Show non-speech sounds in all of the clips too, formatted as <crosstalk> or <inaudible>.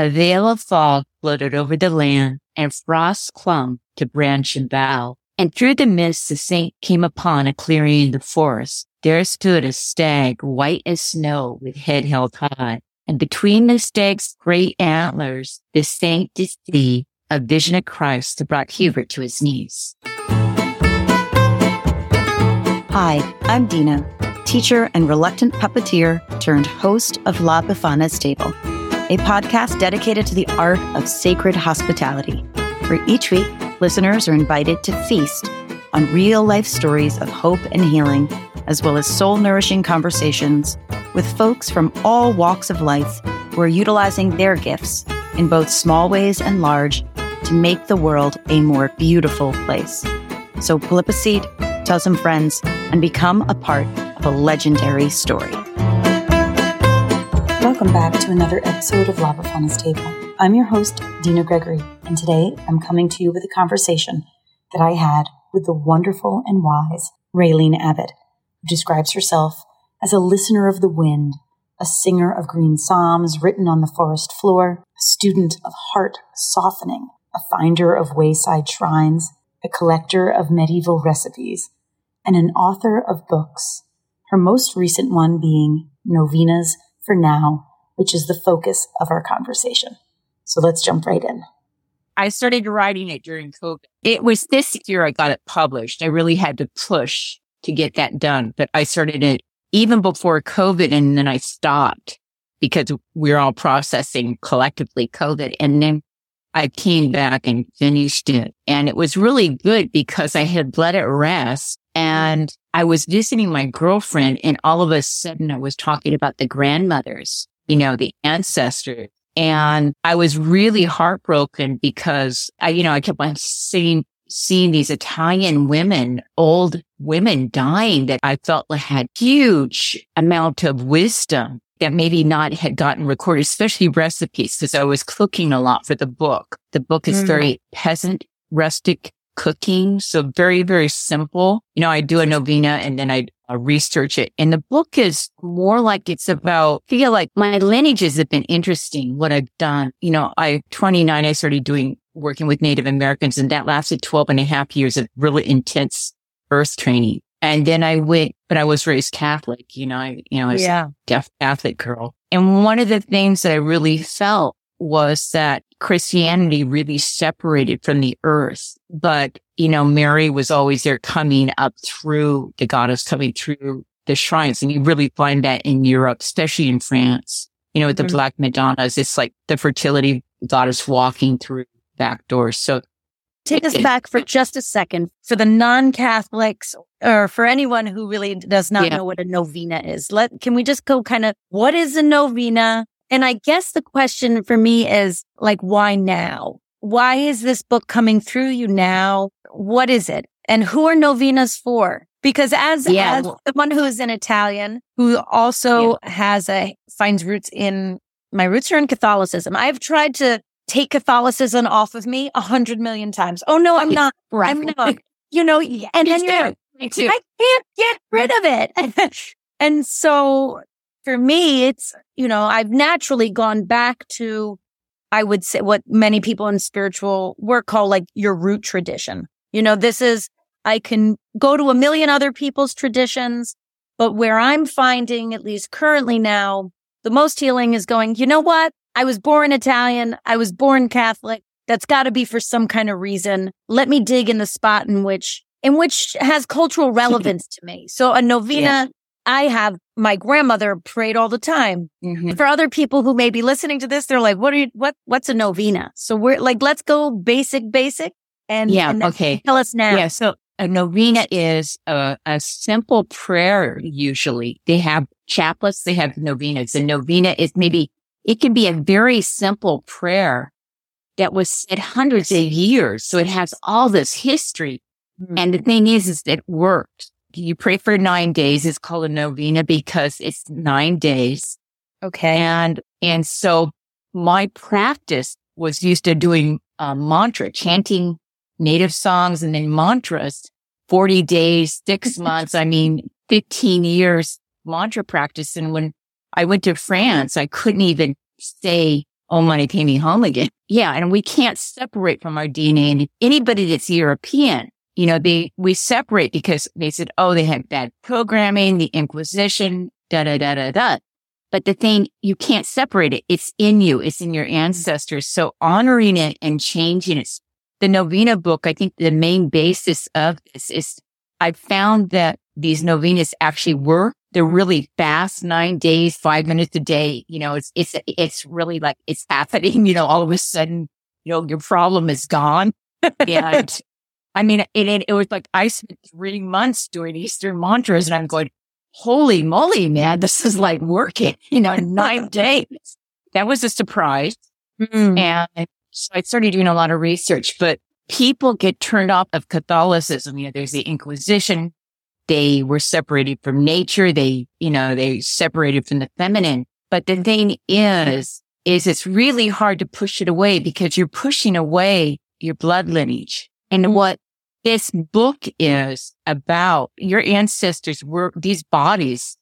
A veil of fog floated over the land and frost clung to branch and bough. And through the mist, the saint came upon a clearing in the forest. There stood a stag, white as snow, with head held high. And between the stag's great antlers, the saint did see a vision of Christ that brought Hubert to his knees. Hi, I'm Dina, teacher and reluctant puppeteer turned host of La Befana's Table, a podcast dedicated to the art of sacred hospitality, where each week listeners are invited to feast on real life stories of hope and healing, as well as soul nourishing conversations with folks from all walks of life who are utilizing their gifts in both small ways and large to make the world a more beautiful place. So pull up a seat, tell some friends, and become a part of a legendary story. Welcome back to another episode of La Befana's Table. I'm your host, Dina Gregory, and today I'm coming to you with a conversation that I had with the wonderful and wise Raylene Abbott, who describes herself as a listener of the wind, a singer of green psalms written on the forest floor, a student of heart softening, a finder of wayside shrines, a collector of medieval recipes, and an author of books, her most recent one being Novenas for Now, which is the focus of our conversation. So let's jump right in. I started writing it during COVID. It was this year I got it published. I really had to push to get that done, but I started it even before COVID and then I stopped because we are all processing collectively COVID. And then I came back and finished it. And it was really good because I had let it rest and I was visiting my girlfriend and all of a sudden I was talking about the grandmothers, you know, the ancestors. And I was really heartbroken because I, you know, I kept on seeing, seeing these Italian women, old women dying that I felt like had huge amount of wisdom that maybe not had gotten recorded, especially recipes, because I was cooking a lot for the book. The book is mm. very peasant, rustic cooking. So very, very simple. You know, I do a novena and then I uh, research it. And the book is more like it's about, I feel like my lineages have been interesting, what I've done. You know, I, 29, I started doing, working with Native Americans and that lasted 12 and a half years of really intense earth training. And then I went, but I was raised Catholic, you know, I, you know, I was yeah. a deaf Catholic girl. And one of the things that I really felt was that Christianity really separated from the earth. But, you know, Mary was always there coming up through the goddess coming through the shrines. And you really find that in Europe, especially in France, you know, with the mm-hmm. Black Madonnas, it's like the fertility goddess walking through back doors. So take us back for just a second for the non-Catholics or for anyone who really does not yeah. know what a novena is. Let can we just go kind of what is a novena? And I guess the question for me is like why now? Why is this book coming through you now? What is it? And who are novenas for? Because as, yeah. as someone who is an Italian who also yeah. has a finds roots in my roots are in Catholicism. I've tried to take Catholicism off of me a hundred million times. Oh no, I'm not. Right. I'm not. <laughs> You know, and then you're. I can't get rid of it. <laughs> and so for me, it's, you know, I've naturally gone back to, I would say what many people in spiritual work call like your root tradition. You know, this is, I can go to a million other people's traditions, but where I'm finding, at least currently now, the most healing is going, you know what? I was born Italian. I was born Catholic. That's got to be for some kind of reason. Let me dig in the spot in which, in which has cultural <laughs> relevance to me. So a novena, yeah. I have my grandmother prayed all the time. Mm-hmm. For other people who may be listening to this, they're like, what are you, what, what's a novena? So we're like, let's go basic, basic. And yeah, and okay. Tell us now. Yeah. So a novena is a, a simple prayer. Usually they have chaplets. They have novenas. A novena is maybe it can be a very simple prayer that was said hundreds of years. So it has all this history. Mm-hmm. And the thing is, is it worked. You pray for nine days. It's called a novena because it's nine days. Okay. And, and so my practice was used to doing um, a mantra, chanting native songs and then mantras, 40 days, six <laughs> months. I mean, 15 years mantra practice. And when I went to France. I couldn't even say oh, money, pay me home again. Yeah. And we can't separate from our DNA. And anybody that's European, you know, they, we separate because they said, oh, they had bad programming, the Inquisition, da, da, da, da, da. But the thing, you can't separate it. It's in you. It's in your ancestors. So honoring it and changing it. The novena book, I think the main basis of this is I found that these novenas actually work. They're really fast, nine days, five minutes a day. You know, it's, it's, it's really like it's happening, <laughs> you know, all of a sudden, you know, your problem is gone. and I mean, it, it, it was like I spent three months doing Eastern mantras and I'm going, holy moly, man, this is like working, <laughs> you know, nine <laughs> days. That was a surprise. Mm. And so I started doing a lot of research, but people get turned off of Catholicism. You know, there's the Inquisition. They were separated from nature. They, you know, they separated from the feminine. But the thing is, is it's really hard to push it away because you're pushing away your blood lineage. And mm. what this book is about your ancestors were these bodies.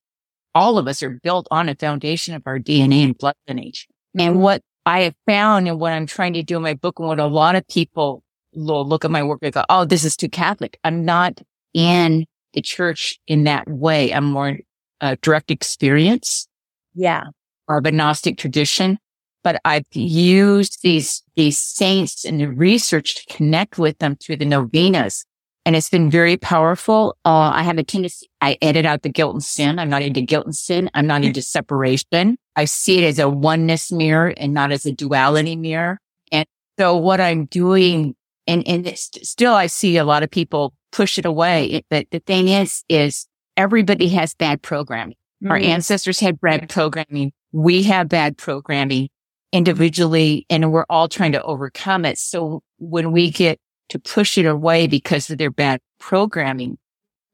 All of us are built on a foundation of our DNA and blood lineage. And mm-hmm. what I have found and what I'm trying to do in my book and what a lot of people will look at my work and go, Oh, this is too Catholic. I'm not in the church in that way. I'm more uh, direct experience. Yeah. Or a Gnostic tradition but I've used these, these saints and the research to connect with them through the novenas. And it's been very powerful. Uh, I have a tendency, I edit out the guilt and sin. I'm not into guilt and sin. I'm not into separation. I see it as a oneness mirror and not as a duality mirror. And so what I'm doing, and, and still I see a lot of people push it away. But the thing is, is everybody has bad programming. Mm-hmm. Our ancestors had bad programming. We have bad programming individually and we're all trying to overcome it. So when we get to push it away because of their bad programming,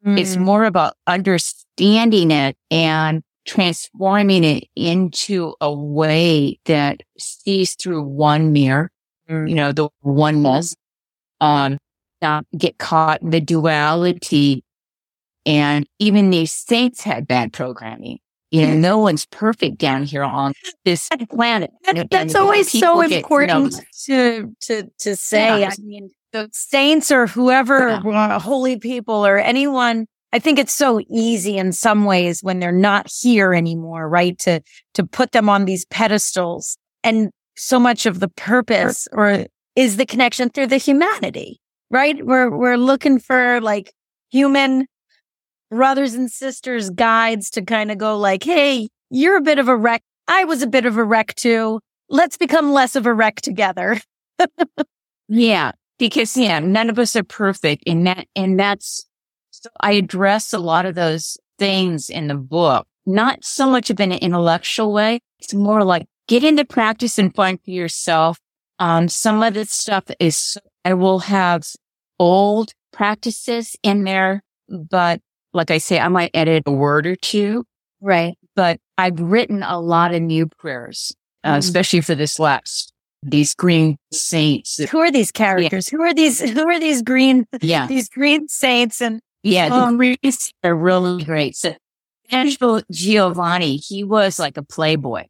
mm. it's more about understanding it and transforming it into a way that sees through one mirror, mm. you know, the oneness, um, not get caught in the duality. And even these saints had bad programming. You know, no one's perfect down here on this planet. That, that's always so important to to to say. Yeah. I mean, the saints or whoever, yeah. uh, holy people or anyone. I think it's so easy in some ways when they're not here anymore, right? To to put them on these pedestals, and so much of the purpose or is the connection through the humanity, right? We're we're looking for like human brothers and sisters guides to kind of go like, Hey, you're a bit of a wreck. I was a bit of a wreck too. Let's become less of a wreck together. yeah. Because yeah, none of us are perfect. And that, and that's, so I address a lot of those things in the book, not so much of an intellectual way. It's more like get into practice and find for yourself. Um, some of the stuff is, I will have old practices in there, but like I say, I might edit a word or two. Right. But I've written a lot of new prayers, uh, mm-hmm. especially for this last, these green saints. Who are these characters? Yeah. Who are these, <laughs> who are these green, yeah, these green saints? And yeah, the um, greens are really great. So Angelo Giovanni, he was like a playboy,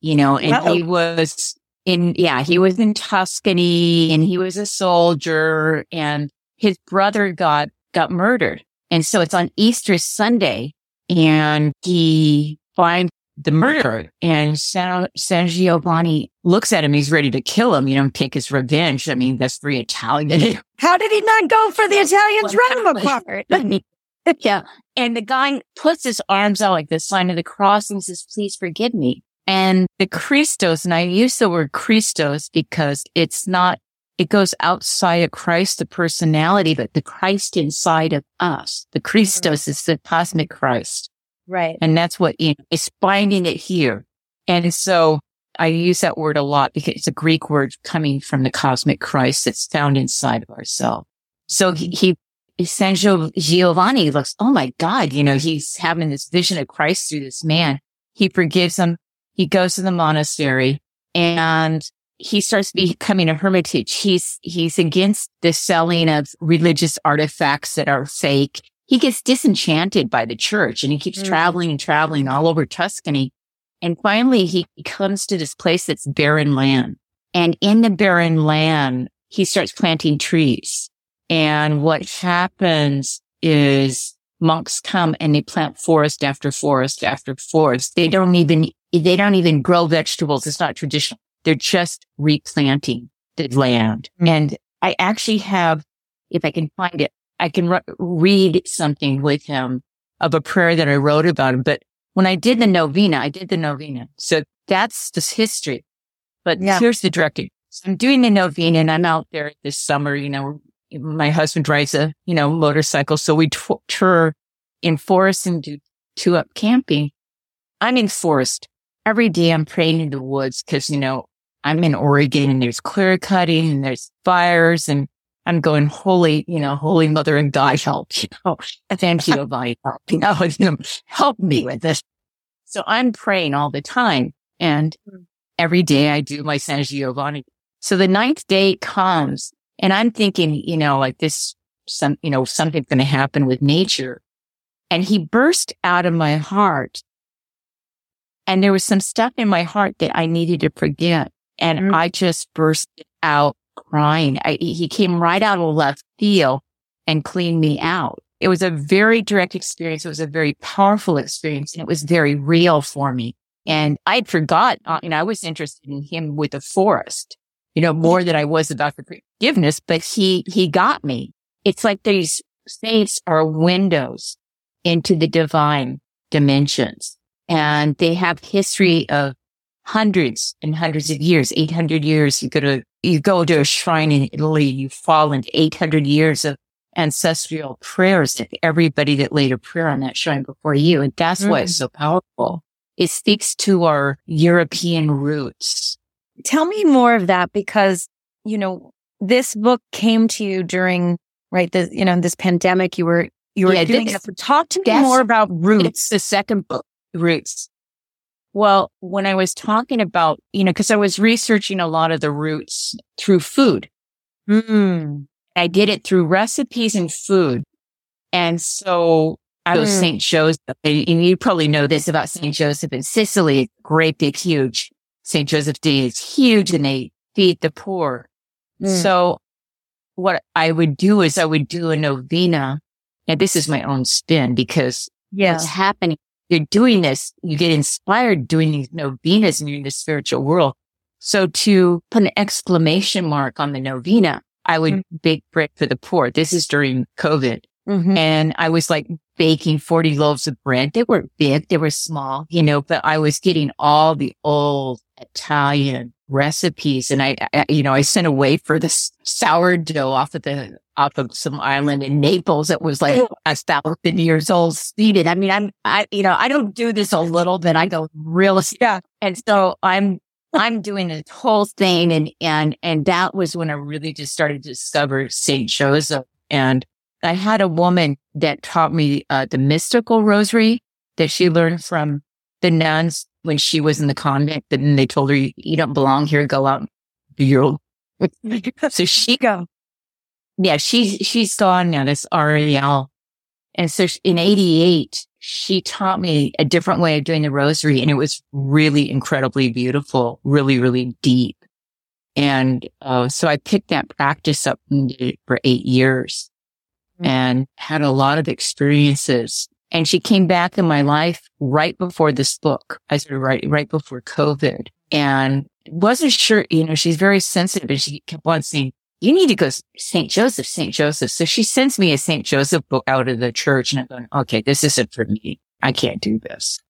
you know, and well, he was in, yeah, he was in Tuscany and he was a soldier and his brother got, got murdered and so it's on Easter Sunday and he finds the murderer and San, San Giovanni looks at him. He's ready to kill him, you know, take his revenge. I mean, that's very Italian. <laughs> How did he not go for the Italian's running <laughs> card? <laughs> yeah. And the guy puts his arms out like the sign of the cross and says, please forgive me. And the Christos, and I use the word Christos because it's not it goes outside of Christ, the personality, but the Christ inside of us. The Christos mm-hmm. is the cosmic Christ. Right. And that's what you know, is finding it here. And so I use that word a lot because it's a Greek word coming from the cosmic Christ that's found inside of ourselves. So he, he San Giovanni looks, oh my God, you know, he's having this vision of Christ through this man. He forgives him. He goes to the monastery and he starts becoming a hermitage. He's, he's against the selling of religious artifacts that are fake. He gets disenchanted by the church and he keeps mm. traveling and traveling all over Tuscany. And finally he comes to this place that's barren land. And in the barren land, he starts planting trees. And what happens is monks come and they plant forest after forest after forest. They don't even, they don't even grow vegetables. It's not traditional. They're just replanting the land. Mm-hmm. And I actually have, if I can find it, I can re- read something with him of a prayer that I wrote about him. But when I did the novena, I did the novena. So that's just history. But yeah. here's the directing. So I'm doing the novena and I'm out there this summer, you know, my husband drives a, you know, motorcycle. So we t- tour in forest and do two up camping. I'm in forest every day. I'm praying in the woods because, you know, I'm in Oregon and there's clear cutting and there's fires and I'm going, holy, you know, holy mother and God help, you know, thank you, <laughs> God <laughs> help, you know, help me with this. So I'm praying all the time and hmm. every day I do my San Giovanni. So the ninth day comes and I'm thinking, you know, like this, some, you know, something's going to happen with nature. And he burst out of my heart. And there was some stuff in my heart that I needed to forget. And mm-hmm. I just burst out crying. I, he came right out of left field and cleaned me out. It was a very direct experience. It was a very powerful experience and it was very real for me. And I'd forgot, uh, you know, I was interested in him with the forest you know, more than I was about forgiveness, but he, he got me. It's like these saints are windows into the divine dimensions and they have history of hundreds and hundreds of years, 800 years. You go to, you go to a shrine in Italy, you fall into 800 years of ancestral prayers of everybody that laid a prayer on that shrine before you. And that's mm. why it's so powerful. It speaks to our European roots Tell me more of that because, you know, this book came to you during, right, the, you know, this pandemic. You were, you were yeah, doing this, Talk to me more about Roots. the second book, Roots. Well, when I was talking about, you know, cause I was researching a lot of the roots through food. Mm. I did it through recipes and food. And so I was mm. St. Joseph, and you probably know this about St. Joseph in Sicily, great, big, huge. St. Joseph Day is huge and they feed the poor. Mm. So what I would do is I would do a novena. And this is my own spin because yeah. what's happening, you're doing this, you get inspired doing these novenas and you're in the spiritual world. So to put an exclamation mark on the novena, I would mm-hmm. bake bread for the poor. This is during COVID. Mm-hmm. And I was like baking 40 loaves of bread. They weren't big. They were small, you know, but I was getting all the old Italian recipes. And I, I, you know, I sent away for this sourdough off of the, off of some island in Naples that was like a thousand years old seeded. I mean, I'm, I, you know, I don't do this a little bit. I go real, yeah. And so I'm, I'm doing this whole thing. And, and, and that was when I really just started to discover St. Joseph. And I had a woman that taught me uh, the mystical rosary that she learned from the nuns when she was in the convent. and they told her, you don't belong here. Go out. Do your own. <laughs> so she go. Yeah, she's, she's gone now. This Ariel. And so in 88, she taught me a different way of doing the rosary and it was really incredibly beautiful, really, really deep. And uh, so I picked that practice up for eight years mm-hmm. and had a lot of experiences and she came back in my life right before this book. I started writing right before COVID and wasn't sure, you know, she's very sensitive and she kept on saying, you need to go St. Joseph, St. Joseph. So she sends me a St. Joseph book out of the church and I'm going, okay, this isn't for me. I can't do this.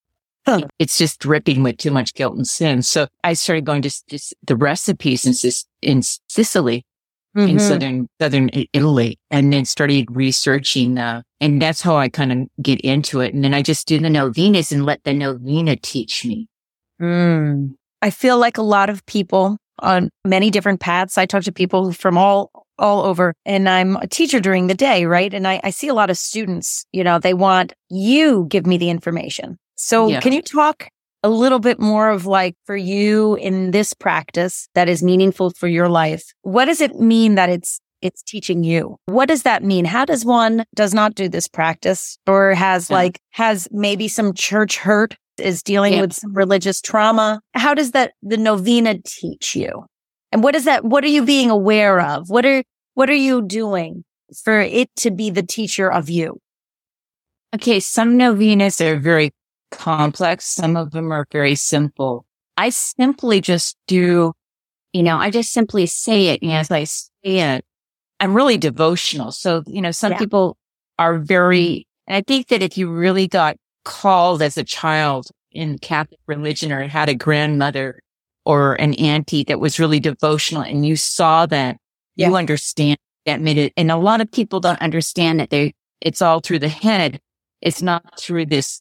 Huh. It's just dripping with too much guilt and sin. So I started going to, to the recipes in, in Sicily mm-hmm. in southern southern Italy, and then started researching. Uh, and that's how I kind of get into it. And then I just do the novenas and let the novena teach me. Mm. I feel like a lot of people on many different paths. I talk to people from all all over and I'm a teacher during the day, right? And I, I see a lot of students, you know, they want you give me the information. So yeah. can you talk a little bit more of like for you in this practice that is meaningful for your life. What does it mean that it's it's teaching you. What does that mean? How does one does not do this practice or has yeah. like has maybe some church hurt is dealing yeah. with some religious trauma. How does that, the novena teach you? And what is that? What are you being aware of? What are, what are you doing for it to be the teacher of you? Okay. Some novenas are very complex. Some of them are very simple. I simply just do, you know, I just simply say it. And as I say it, I'm really devotional. So, you know, some yeah. people are very, and I think that if you really got called as a child in Catholic religion or had a grandmother or an auntie that was really devotional and you saw that, yeah. you understand that made it. And a lot of people don't understand that they, it's all through the head. It's not through this,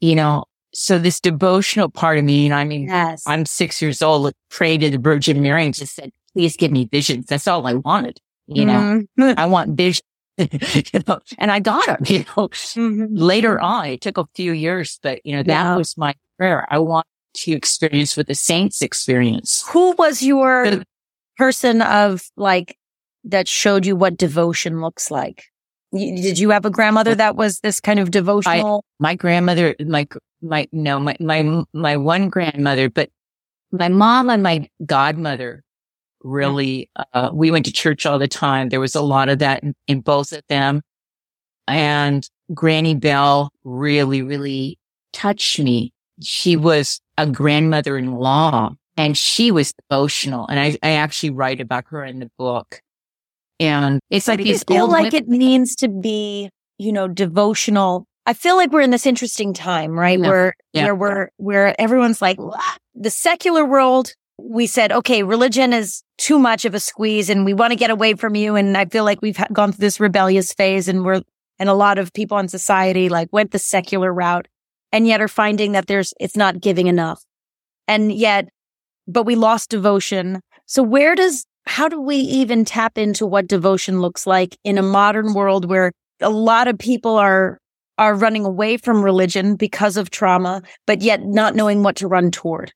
you know, so this devotional part of me, you know, I mean, yes. I'm six years old, prayed to the Virgin Mary and just said, please give me visions. That's all I wanted. You know, mm-hmm. I want vision. <laughs> you know, and I got them, <laughs> you know, mm-hmm. later on, it took a few years, but you know, that yeah. was my prayer. I want to experience what the saints experience. Who was your the, person of like that showed you what devotion looks like? Did you have a grandmother that was this kind of devotional? I, my grandmother, my, my, no, my, my, my one grandmother, but my mom and my godmother really, uh, we went to church all the time. There was a lot of that in, in both of them. And Granny Bell really, really touched me. She was a grandmother in law and she was devotional. And I, I actually write about her in the book. And it's like these feel like women- it means to be, you know, devotional. I feel like we're in this interesting time, right? Yeah. Where, yeah. where we're, where everyone's like, the secular world we said, okay, religion is too much of a squeeze and we want to get away from you. And I feel like we've gone through this rebellious phase and we're, and a lot of people in society like went the secular route and yet are finding that there's, it's not giving enough. And yet, but we lost devotion. So where does, how do we even tap into what devotion looks like in a modern world where a lot of people are, are running away from religion because of trauma, but yet not knowing what to run toward?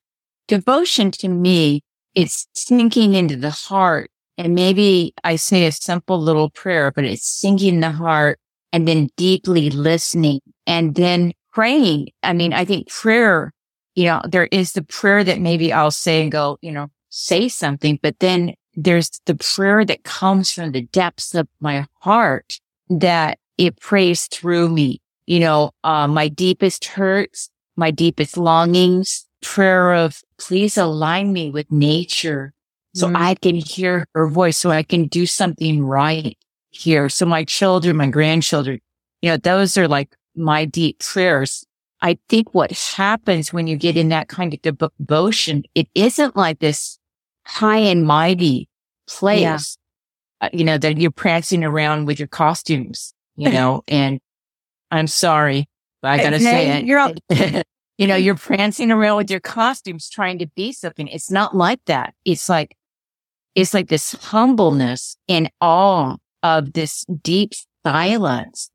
Devotion to me is sinking into the heart. And maybe I say a simple little prayer, but it's sinking the heart and then deeply listening and then praying. I mean, I think prayer, you know, there is the prayer that maybe I'll say and go, you know, say something, but then there's the prayer that comes from the depths of my heart that it prays through me. You know, uh, my deepest hurts, my deepest longings, prayer of please align me with nature so mm. I can hear her voice, so I can do something right here. So my children, my grandchildren, you know, those are like my deep prayers. I think what happens when you get in that kind of devotion, it isn't like this high and mighty place, yeah. uh, you know, that you're prancing around with your costumes, you <laughs> know, and I'm sorry, but I gotta say it. You're <laughs> You know, you're prancing around with your costumes trying to be something. It's not like that. It's like, it's like this humbleness and awe of this deep silence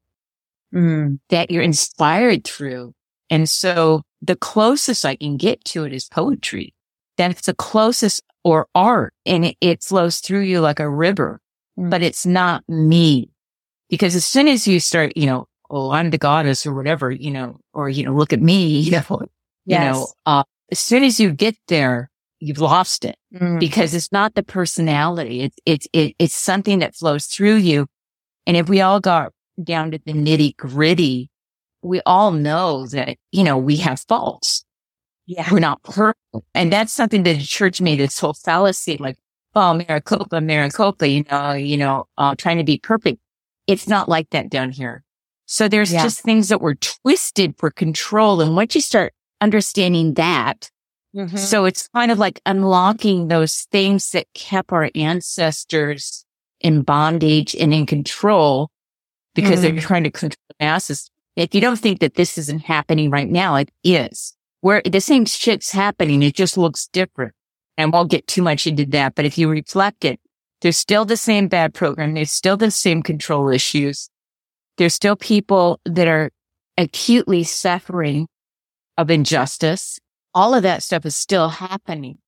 mm, that you're inspired through. And so the closest I can get to it is poetry. That's the closest or art and it, it flows through you like a river, mm. but it's not me. Because as soon as you start, you know, oh, I'm the goddess or whatever, you know, or, you know, look at me, <laughs> you know, yes. you know, uh, as soon as you get there, you've lost it mm. because it's not the personality. It's, it's, it, it's something that flows through you. And if we all got down to the nitty gritty, we all know that, you know, we have faults. Yeah. We're not perfect. And that's something that the church made this whole fallacy, like, oh, mea culpa, Maricopa, you know, you know, uh, trying to be perfect. It's not like that down here. So there's yeah. just things that were twisted for control. And once you start understanding that, mm-hmm. so it's kind of like unlocking those things that kept our ancestors in bondage and in control because mm-hmm. they're trying to control the masses. If you don't think that this isn't happening right now, it is. Where the same shit's happening, it just looks different. And won't get too much into that, but if you reflect it, there's still the same bad program. There's still the same control issues. There's still people that are acutely suffering of injustice. All of that stuff is still happening,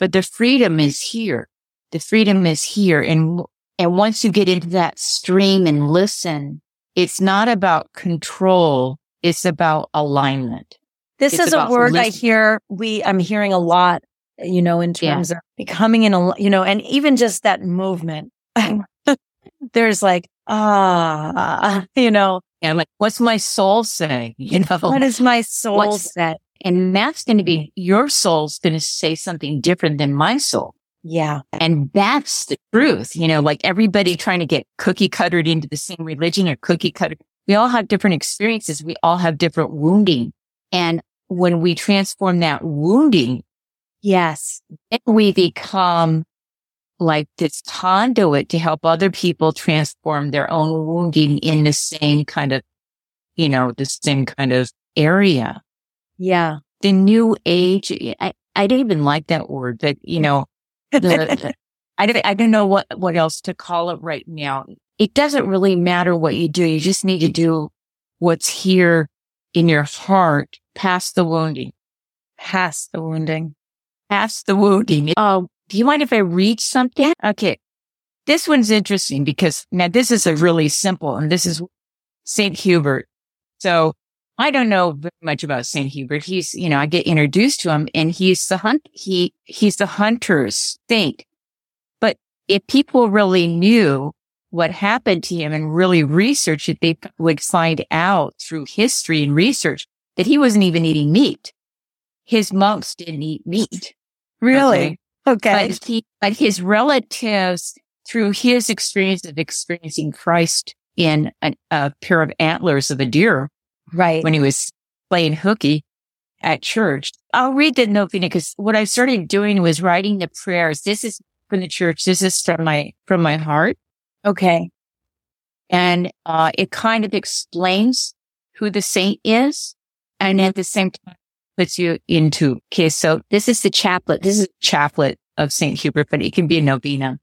but the freedom is here. The freedom is here. And, and once you get into that stream and listen, it's not about control. It's about alignment. This It's is a word I hear. We I'm hearing a lot. You know, in Yeah. terms of becoming in a you know, and even just that movement. <laughs> There's like ah, you know, And like, what's my soul saying? <laughs> You know, what is my soul What's- set? and that's going to be your soul's going to say something different than my soul. Yeah, And that's the truth. You know, like everybody trying to get cookie cuttered into the same religion or cookie cutter. We all have different experiences. We all have different wounding. And when we transform that wounding, yes, we become like this conduit to help other people transform their own wounding in the same kind of, you know, the same kind of area. yeah. The new age, I, I didn't even like that word, but you know, the, the- I don't, I don't know what, what else to call it right now. It doesn't really matter what you do. You just need to do what's here in your heart past the wounding, Past the wounding. past the wounding. Oh, do you mind if I read something? Okay. This one's interesting because now this is a really simple and this is St. Hubert. So I don't know very much about St. Hubert. He's, you know, I get introduced to him and he's the hunt, he, he's the hunter's saint. But if people really knew what happened to him and really research it, they would find out through history and research that he wasn't even eating meat. His monks didn't eat meat. Really? Uh-huh. Okay. But he, but his relatives, through his experience of experiencing Christ in an, a pair of antlers of a deer right. when he was playing hooky at church. I'll read the note because what I started doing was writing the prayers. This is from the church. This is from my, from my heart. Okay. And, uh, it kind of explains who the saint is. And at the same time puts you into, okay, so this is the chaplet. This is a chaplet of St. Hubert, but it can be a novena.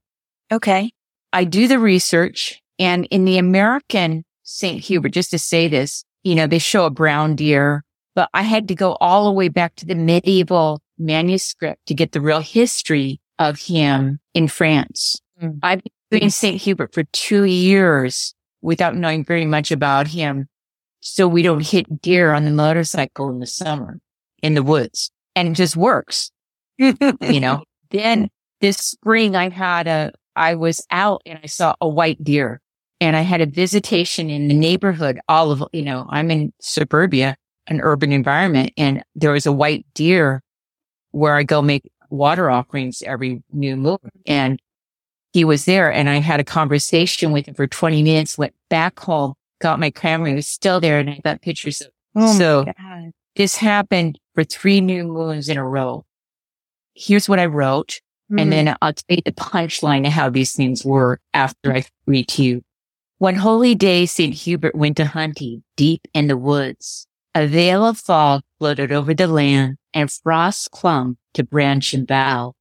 Okay. I do the research and in the American St. Hubert, just to say this, you know, they show a brown deer, but I had to go all the way back to the medieval manuscript to get the real history of him in France. Mm. I've been doing St. Hubert for two years without knowing very much about him. So we don't hit deer on the motorcycle in the summer in the woods and it just works you know. <laughs> Then this spring I had a, I was out and I saw a white deer and I had a visitation in the neighborhood. All of, you know, I'm in suburbia, an urban environment and there was a white deer where I go make water offerings every new moon. And he was there and I had a conversation with him for 20 minutes, went back home, got my camera. He was still there and I got pictures of Oh So- this happened for three new moons in a row. Here's what I wrote. Mhm. And then I'll tell you the punchline of how these things were after I read to you. One holy day, St. Hubert went to hunting deep in the woods. A veil of fog floated over the land and frost clung to branch and bough.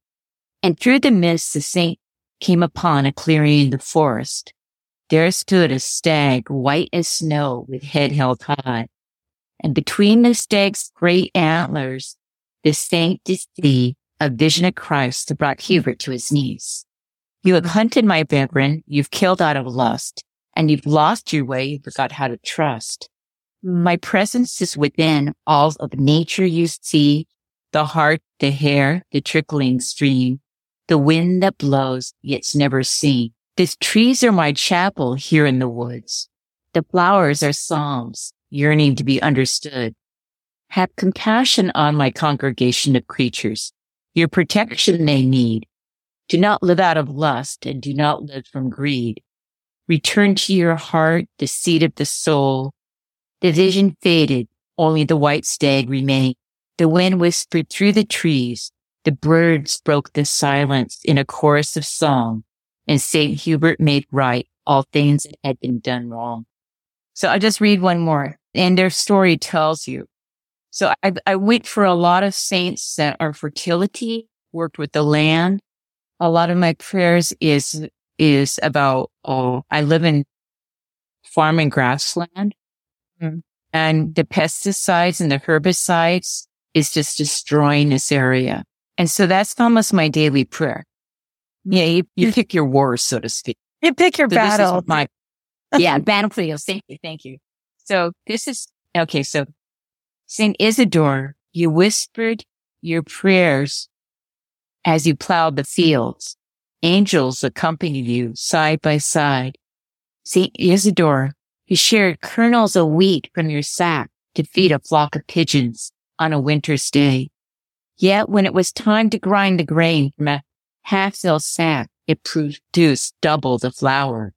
And through the mist, the saint came upon a clearing in the forest. There stood a stag white as snow with head held high. And between the stag's great antlers, the saint did see a vision of Christ that brought Hubert to his knees. You have hunted my brethren, you've killed out of lust, and you've lost your way, you forgot how to trust. My presence is within all of nature you see, the heart, the hair, the trickling stream, the wind that blows, yet's never seen. The trees are my chapel here in the woods. The flowers are psalms, yearning to be understood. Have compassion on my congregation of creatures. Your protection they need. Do not live out of lust and do not live from greed. Return to your heart, the seat of the soul. The vision faded, only the white stag remained. The wind whispered through the trees. The birds broke the silence in a chorus of song. And St. Hubert made right all things that had been done wrong. So I just read one more and their story tells you. So I, I went for a lot of saints that are fertility, worked with the land. A lot of my prayers is, is about, oh, I live in farm and grassland Mm. and the pesticides and the herbicides is just destroying this area. And so that's almost my daily prayer. Mm. Yeah, you, you pick your wars, so to speak. You pick your So battle. my, <laughs> yeah, battlefields. Thank you. Thank you. So this is, okay. So Saint Isidore, you whispered your prayers as you plowed the fields. Angels accompanied you side by side. Saint Isidore, you shared kernels of wheat from your sack to feed a flock of pigeons on a winter's day. Yet when it was time to grind the grain from a half-filled sack, it produced double the flour.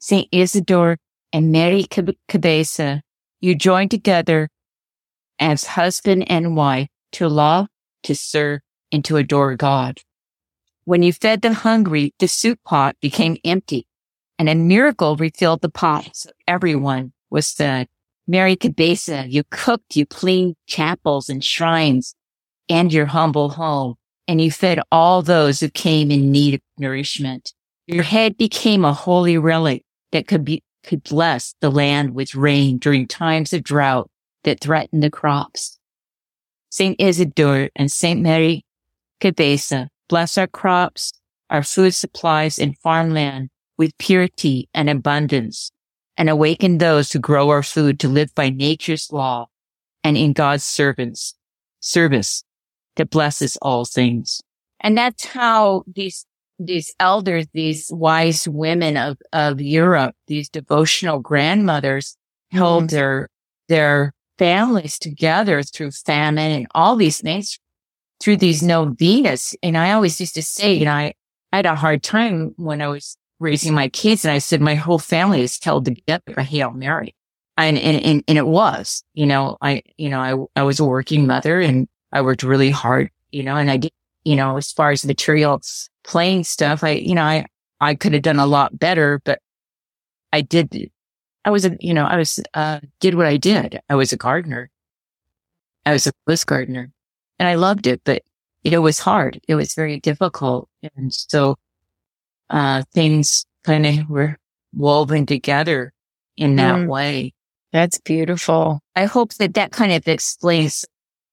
Saint Isidore and Mary Cabeza, you joined together as husband and wife to love, to serve, and to adore God. When you fed the hungry, the soup pot became empty and a miracle refilled the pot so everyone was fed. Mary Cabeza, you cooked, you cleaned chapels and shrines and your humble home, and you fed all those who came in need of nourishment. Your head became a holy relic that could be, could bless the land with rain during times of drought that threatened the crops. Saint Isidore and Saint Mary Cabeza bless our crops, our food supplies and farmland with purity and abundance and awaken those who grow our food to live by nature's law and in God's servants, service that blesses all things. And that's how these, these elders, these wise women of, of Europe, these devotional grandmothers held mm-hmm. their, their families together through famine and all these things through these novenas. And I always used to say, you know, I, I had a hard time when I was raising my kids. And I said, my whole family is held together by Hail Mary. And, and, and, and, it was, you know, I, you know, I, I was a working mother and I worked really hard, you know, and I did, you know, as far as materials playing stuff, I, you know, I, I could have done a lot better, but I did, I was a, you know, I was, uh, did what I did. I was a gardener. I was a bliss gardener and I loved it, but it was hard. It was very difficult. And so uh, things kind of were woven together in that mm. way. That's beautiful. I hope that that kind of explains.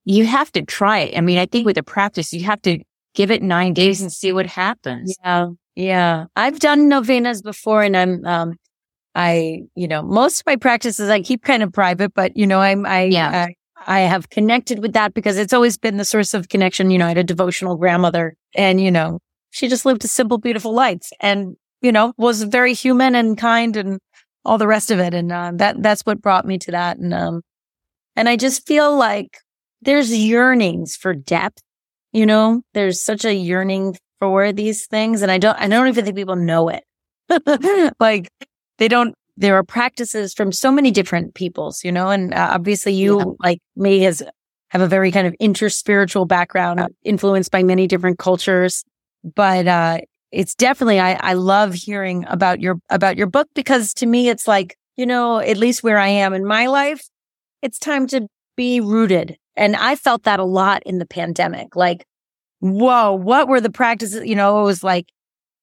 You have to try it. I mean, I think with the practice, you have to give it nine days and see what happens. Yeah. Yeah. I've done novenas before and I'm, um, I, you know, most of my practices I keep kind of private, but you know, I'm, I, yeah. I, I have connected with that because it's always been the source of connection. You know, I had a devotional grandmother and, you know, she just lived a simple, beautiful life and, you know, was very human and kind and all the rest of it. And, uh, that, that's what brought me to that. And, um, and I just feel like there's yearnings for depth. You know, there's such a yearning for these things. And I don't, I don't even think people know it. <laughs> like they don't, there are practices from so many different peoples, you know, and uh, obviously you yeah. like me has have a very kind of interspiritual background influenced by many different cultures but uh, it's definitely I, I love hearing about your about your book because to me it's like you know at least where I am in my life, it's time to be rooted, and I felt that a lot in the pandemic. Like, whoa, what were the practices? You know, it was like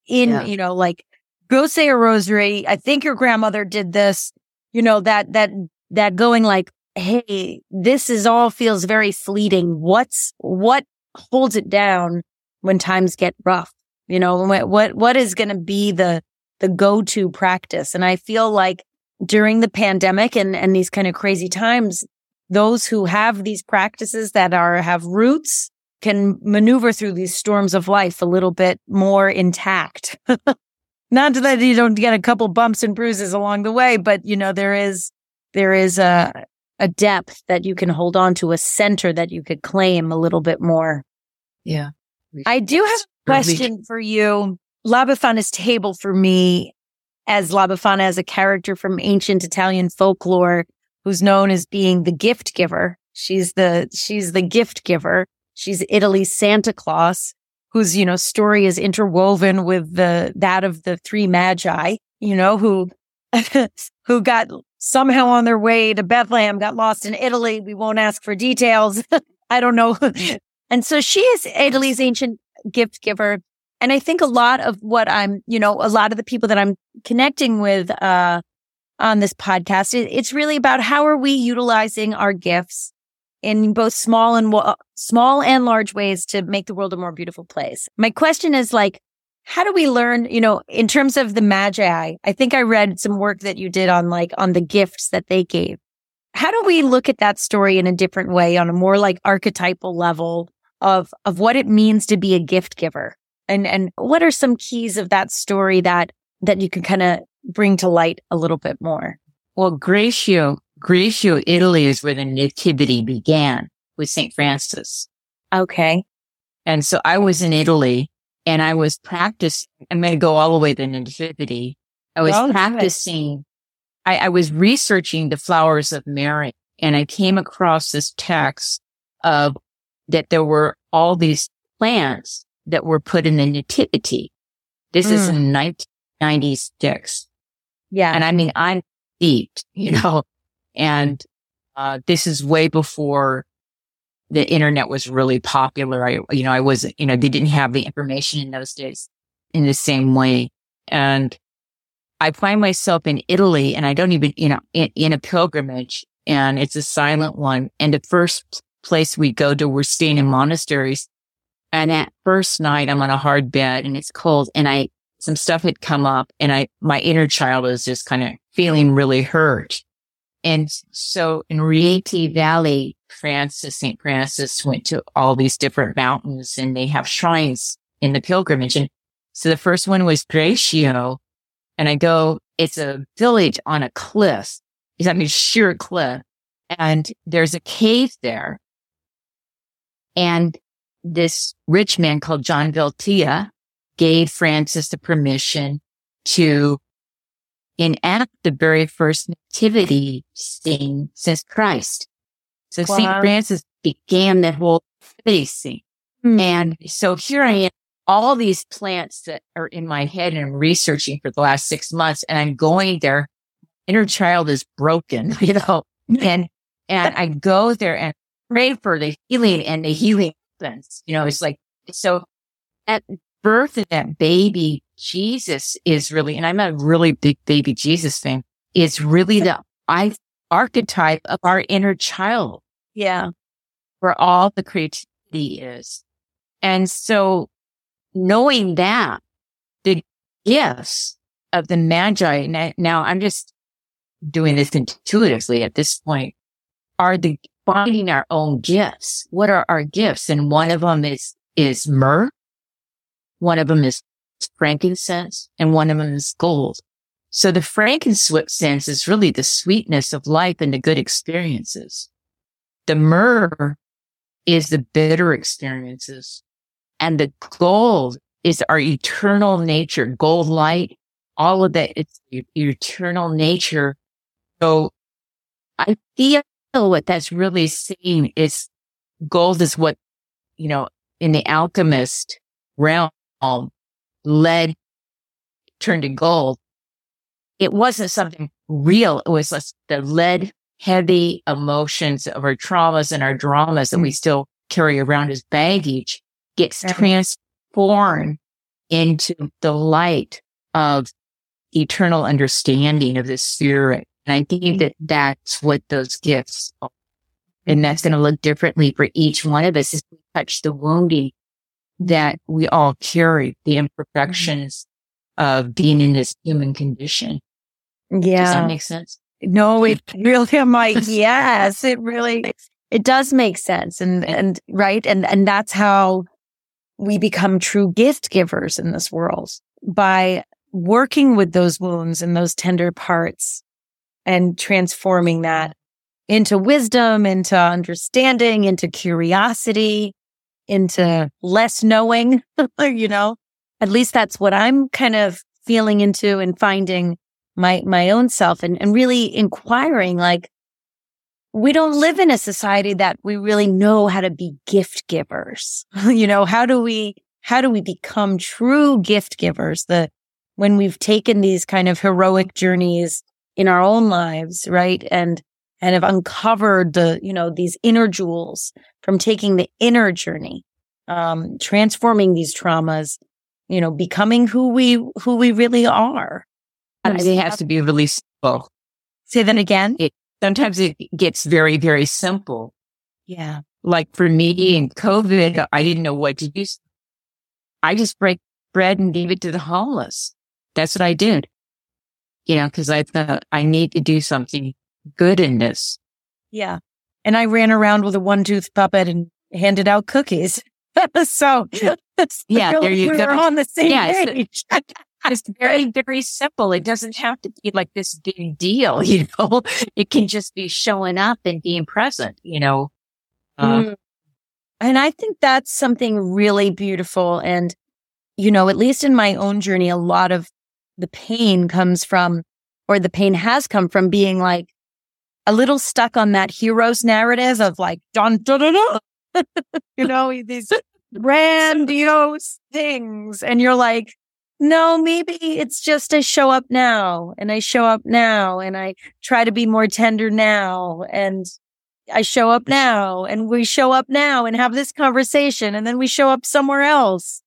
in yeah. you know like go say a rosary. I think your grandmother did this. You know that that that going like hey, this is all feels very fleeting. What's what holds it down when times get rough? You know, what, what is going to be the, the go-to practice? And I feel like during the pandemic and, and these kind of crazy times, those who have these practices that are, have roots can maneuver through these storms of life a little bit more intact. <laughs> Not that you don't get a couple bumps and bruises along the way, but you know, there is, there is a, a depth that you can hold on to, a center that you could claim a little bit more. Yeah. I do have a question for you. La Befana's table for me as La Befana as a character from ancient Italian folklore who's known as being the gift giver. She's the, she's the gift giver. She's Italy's Santa Claus, whose, you know, story is interwoven with the, that of the three magi, you know, who, <laughs> who got somehow on their way to Bethlehem, got lost in Italy. We won't ask for details. <laughs> I don't know <laughs> And so she is Italy's ancient gift giver. And I think a lot of what I'm, you know, a lot of the people that I'm connecting with, uh, on this podcast, it's really about how are we utilizing our gifts in both small and small and large ways to make the world a more beautiful place. My question is like, how do we learn, you know, in terms of the magi? I think I read some work that you did on like on the gifts that they gave. how do we look at that story in a different way on a more like archetypal level of, of what it means to be a gift giver? And, and what are some keys of that story that, that you can kind of bring to light a little bit more? Well, Greccio, Greccio, Italy is where the nativity began with St. Francis. Okay. And so I was in Italy and I was practicing. I'm going to go all the way to the nativity. I was practicing. I, I was researching the flowers of Mary and I came across this text of that there were all these plants that were put in the nativity. This mm. is in 1996. Yeah. And I mean, I'm deep, you know, and, uh, this is way before the internet was really popular. I, you know, I was, you know, they didn't have the information in those days in the same way. And I find myself in Italy and I don't even, you know, in, in a pilgrimage and it's a silent one. And the first place we go to, we're staying in monasteries. And at first night, I'm on a hard bed and it's cold and I, some stuff had come up and I, my inner child was just kind of feeling really hurt. And so in Rieti Valley, Francis, St. Francis went to all these different mountains and they have shrines in the pilgrimage. And so the first one was Greccio and I go, it's a village on a cliff. I mean, sheer cliff. And there's a cave there. And this rich man called John Velita gave Francis the permission to enact the very first nativity scene since Christ. So wow. St. Francis began that whole nativity scene. Mm. And so here I am all these plants that are in my head and I'm researching for the last six months and I'm going there. Inner child is broken, <laughs> you know, and, and I go there and pray for the healing and the healing happens. You know, it's like, so at birth of that baby, Jesus is really, and I'm a really big baby Jesus fan, is really the I archetype of our inner child. Yeah. Where all the creativity is. And so knowing that the gifts of the magi, now I'm just doing this intuitively at this point, are the finding our own gifts. What are our gifts? And one of them is, is myrrh. One of them is frankincense and one of them is gold. So the frankincense is really the sweetness of life and the good experiences. The myrrh is the bitter experiences. And the gold is our eternal nature, gold light, all of that. It's eternal nature. So I feel what that's really saying is gold is what, you know, in the alchemist realm, lead turned to gold. It wasn't something real. It was just the lead heavy emotions of our traumas and our dramas that we mm. still carry around as baggage gets right. transformed into the light of eternal understanding of the spirit. And I think that that's what those gifts are. And that's going to look differently for each one of us as we touch the wounding that we all carry, the imperfections mm-hmm. of being in this human condition. Yeah. Does that make sense? No, it <laughs> really, I'm like, yes, it really, it does make sense. And, and right. And, and that's how we become true gift givers in this world by working with those wounds and those tender parts and transforming that into wisdom, into understanding, into curiosity, into less knowing, <laughs> you know, at least that's what I'm kind of feeling into and finding my, my own self and, and really inquiring like, we don't live in a society that we really know how to be gift givers. <laughs> you know, how do we, how do we become true gift givers? The, when we've taken these kind of heroic journeys in our own lives, right? And, and have uncovered the, you know, these inner jewels from taking the inner journey, um, transforming these traumas, you know, becoming who we, who we really are. It has to be really simple. Say that again. It sometimes it gets very, very simple. Yeah. Like for me in COVID, I didn't know what to do. I just break bread and gave it to the homeless. That's what I did. You know, cause I thought I need to do something good in this. Yeah. And I ran around with a one tooth puppet and handed out cookies. <laughs> so <laughs> yeah, there you we go. We're on the same Yeah, page. <laughs> It's very, very simple. It doesn't have to be like this big deal, you know. It can just be showing up and being present, you know. Uh, Mm. And I think that's something really beautiful. And, you know, at least in my own journey, a lot of the pain comes from, or the pain has come from being like a little stuck on that hero's narrative of like, dun, dun, dun, dun. <laughs> you know, these <laughs> grandiose things. And you're like, no, maybe it's just I show up now and I show up now and I try to be more tender now. And I show up now and we show up now and have this conversation and then we show up somewhere else.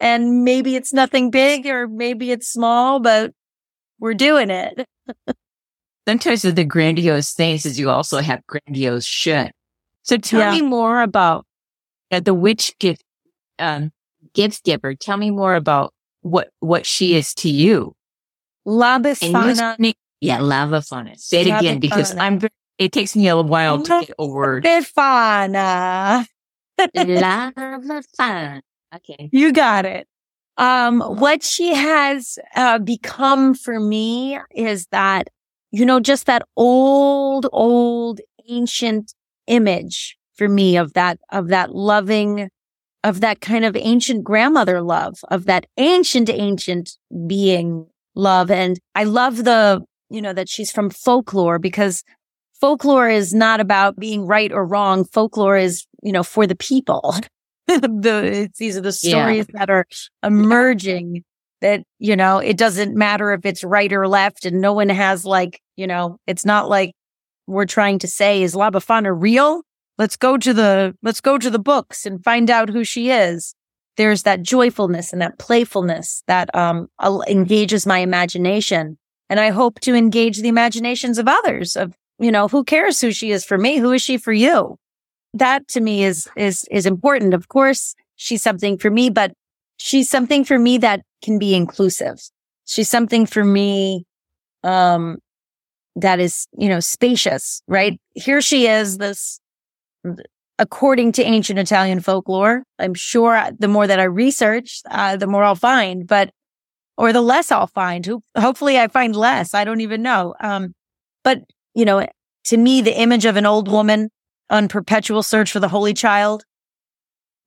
And maybe it's nothing big or maybe it's small, but we're doing it. <laughs> sometimes with the grandiose things is you also have grandiose shit. So tell Yeah. me more about uh, the witch gift, um, gift giver. Tell me more about what, what she is to you. La And you yeah, lava fauna. Say it again because. I'm, it takes me a while to get a word. Befana. lava fauna. Okay. You got it. Um, what she has uh, become for me is that, you know, just that old, old, ancient image for me of that, of that loving, of that kind of ancient grandmother love, of that ancient, ancient being love. And I love the, you know, that she's from folklore because folklore is not about being right or wrong. Folklore is, you know, for the people. <laughs> the it's, these are the Yeah. stories that are emerging that you know it doesn't matter if it's right or left and no one has like you know it's not like we're trying to say is La Befana real? Let's go to the let's go to the books and find out who she is. There's that joyfulness and that playfulness that um engages my imagination. And i hope to engage the imaginations of others of you know who cares who she is for me? Who is she for you? That to me is is is important. Of course, she's something for me, but she's something for me that can be inclusive. She's something for me um that is, you know, spacious, right? Here she is this according to ancient Italian folklore. I'm sure the more that I research, uh, the more I'll find, but or the less I'll find. Ho- Hopefully I find less. I don't even know. Um but you know, to me the image of an old woman on perpetual search for the holy child,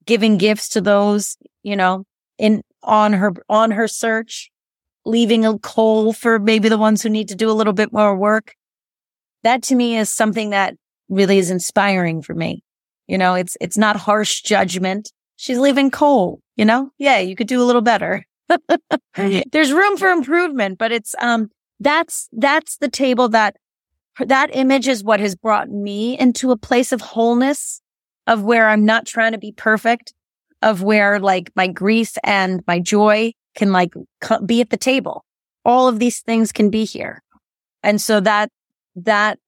giving gifts to those, you know, in on her on her search, leaving a coal for maybe the ones who need to do a little bit more work. That to me is something that really is inspiring for me. You know, it's it's not harsh judgment. She's leaving coal, you know? Yeah, you could do a little better. <laughs> There's room for improvement, but it's um that's that's the table that that image is what has brought me into a place of wholeness of where I'm not trying to be perfect, of where like my grief and my joy can like be at the table. All of these things can be here. And so that, that,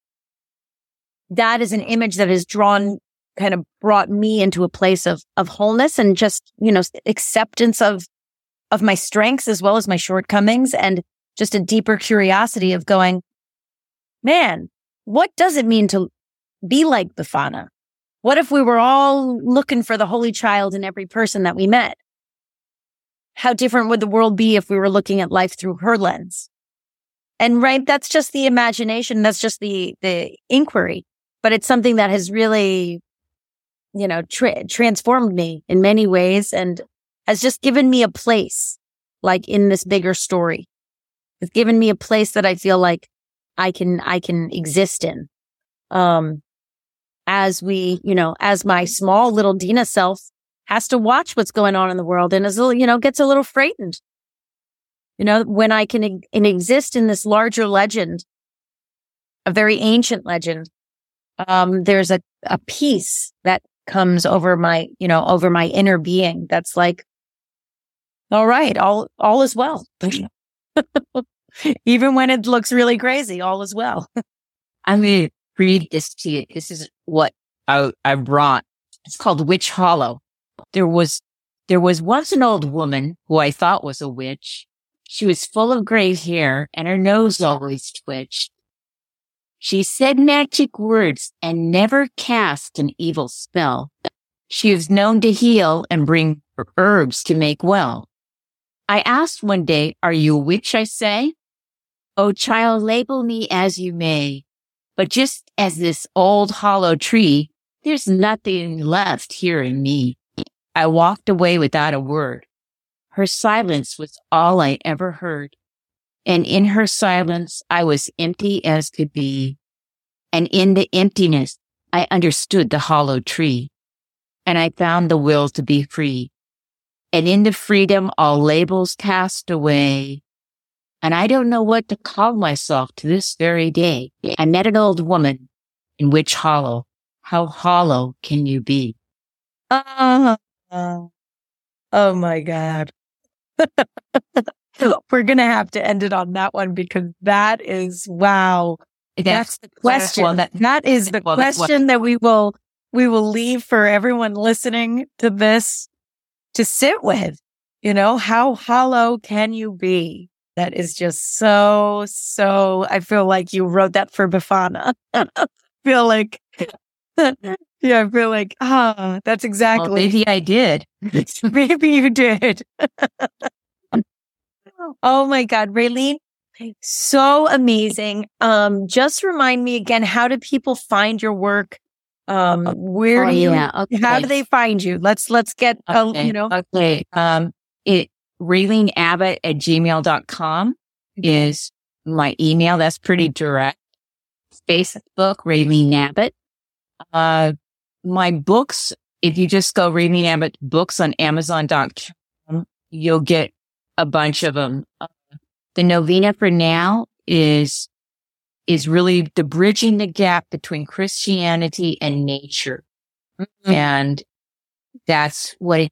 that is an image that has drawn kind of brought me into a place of, of wholeness and just, you know, acceptance of, of my strengths as well as my shortcomings and just a deeper curiosity of going, man, what does it mean to be like Befana? What if we were all looking for the Holy Child in every person that we met? How different would the world be if we were looking at life through her lens? And right, that's just the imagination. That's just the, the inquiry, but it's something that has really, you know, tra- transformed me in many ways and has just given me a place like in this bigger story. It's given me a place that I feel like I can, I can exist in. Um, as we, you know, as my small little Dina self has to watch what's going on in the world and is, you know, gets a little frightened. You know, when I can exist in this larger legend, a very ancient legend, um, there's a, a peace that comes over my, you know, over my inner being. That's like, all right, all, all is well. <laughs> Even when it looks really crazy, all is well. Going to read this to you. This is what I, I brought. It's called Witch Hollow. There was, there was once an old woman who I thought was a witch. She was full of gray hair and her nose always twitched. She said magic words and never cast an evil spell. She is known to heal and bring herbs to make well. I asked one day, are you a witch? I say, Oh, child, label me as you may. But just as this old hollow tree, there's nothing left here in me. I walked away without a word. Her silence was all I ever heard. And in her silence, I was empty as could be. And in the emptiness, I understood the hollow tree. And I found the will to be free. And in the freedom, all labels cast away. And I don't know what to call myself to this very day. I met an old woman in Witch Hollow. How hollow can you be? Uh, oh my God. <laughs> We're going to have to end it on that one because that is wow. That's, the question. Well, that, that is the well, question that we will we will leave for everyone listening to this to sit with. You know, how hollow can you be? That is just so, so, I feel like you wrote that for Befana. I <laughs> feel like, <laughs> yeah, I feel like, ah, that's exactly. Well, maybe I did. <laughs> maybe you did. Oh my God, Raylene, so amazing. Um, just remind me again, how do people find your work? Um, where oh, do you, yeah. okay. how do they find you? Let's, let's get, okay. a, you know, okay. Um, it, Raylene Abbott at gmail.com is my email. That's pretty direct. Facebook, Raylene Abbott. Uh, my books, if you just go Raylene Abbott books on Amazon.com, you'll get a bunch of them. Uh, the novena for now is, is really the bridging the gap between Christianity and nature. Mm-hmm. And that's what it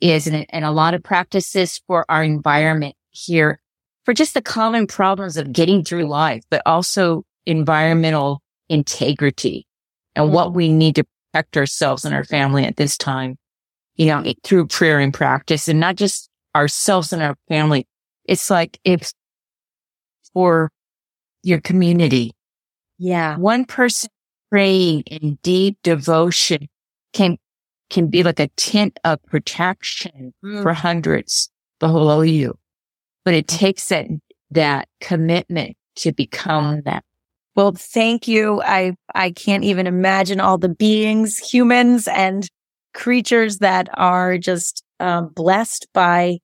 is. And, and a lot of practices for our environment here for just the common problems of getting through life, but also environmental integrity and mm-hmm. what we need to protect ourselves and our family at this time, you know, through prayer and practice and not just ourselves and our family. It's like if for your community. Yeah. One person praying in deep devotion can, can be like a tent of protection mm. for hundreds below you. But it takes that, that commitment to become that. Well, thank you. I, I can't even imagine all the beings, humans and creatures that are just um, blessed by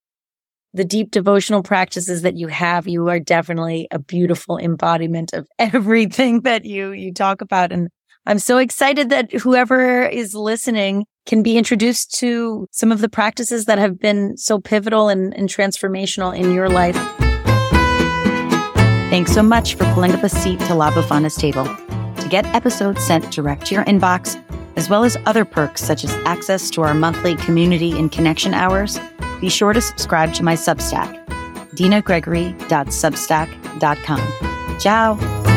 the deep devotional practices that you have. You are definitely a beautiful embodiment of <laughs> everything that you you talk about, and I'm so excited that whoever is listening can be introduced to some of the practices that have been so pivotal and, and transformational in your life. Thanks so much for pulling up a seat to La Befana's table. To get episodes sent direct to your inbox, as well as other perks such as access to our monthly community and connection hours, be sure to subscribe to my Substack, dinagregory.substack.com. Ciao!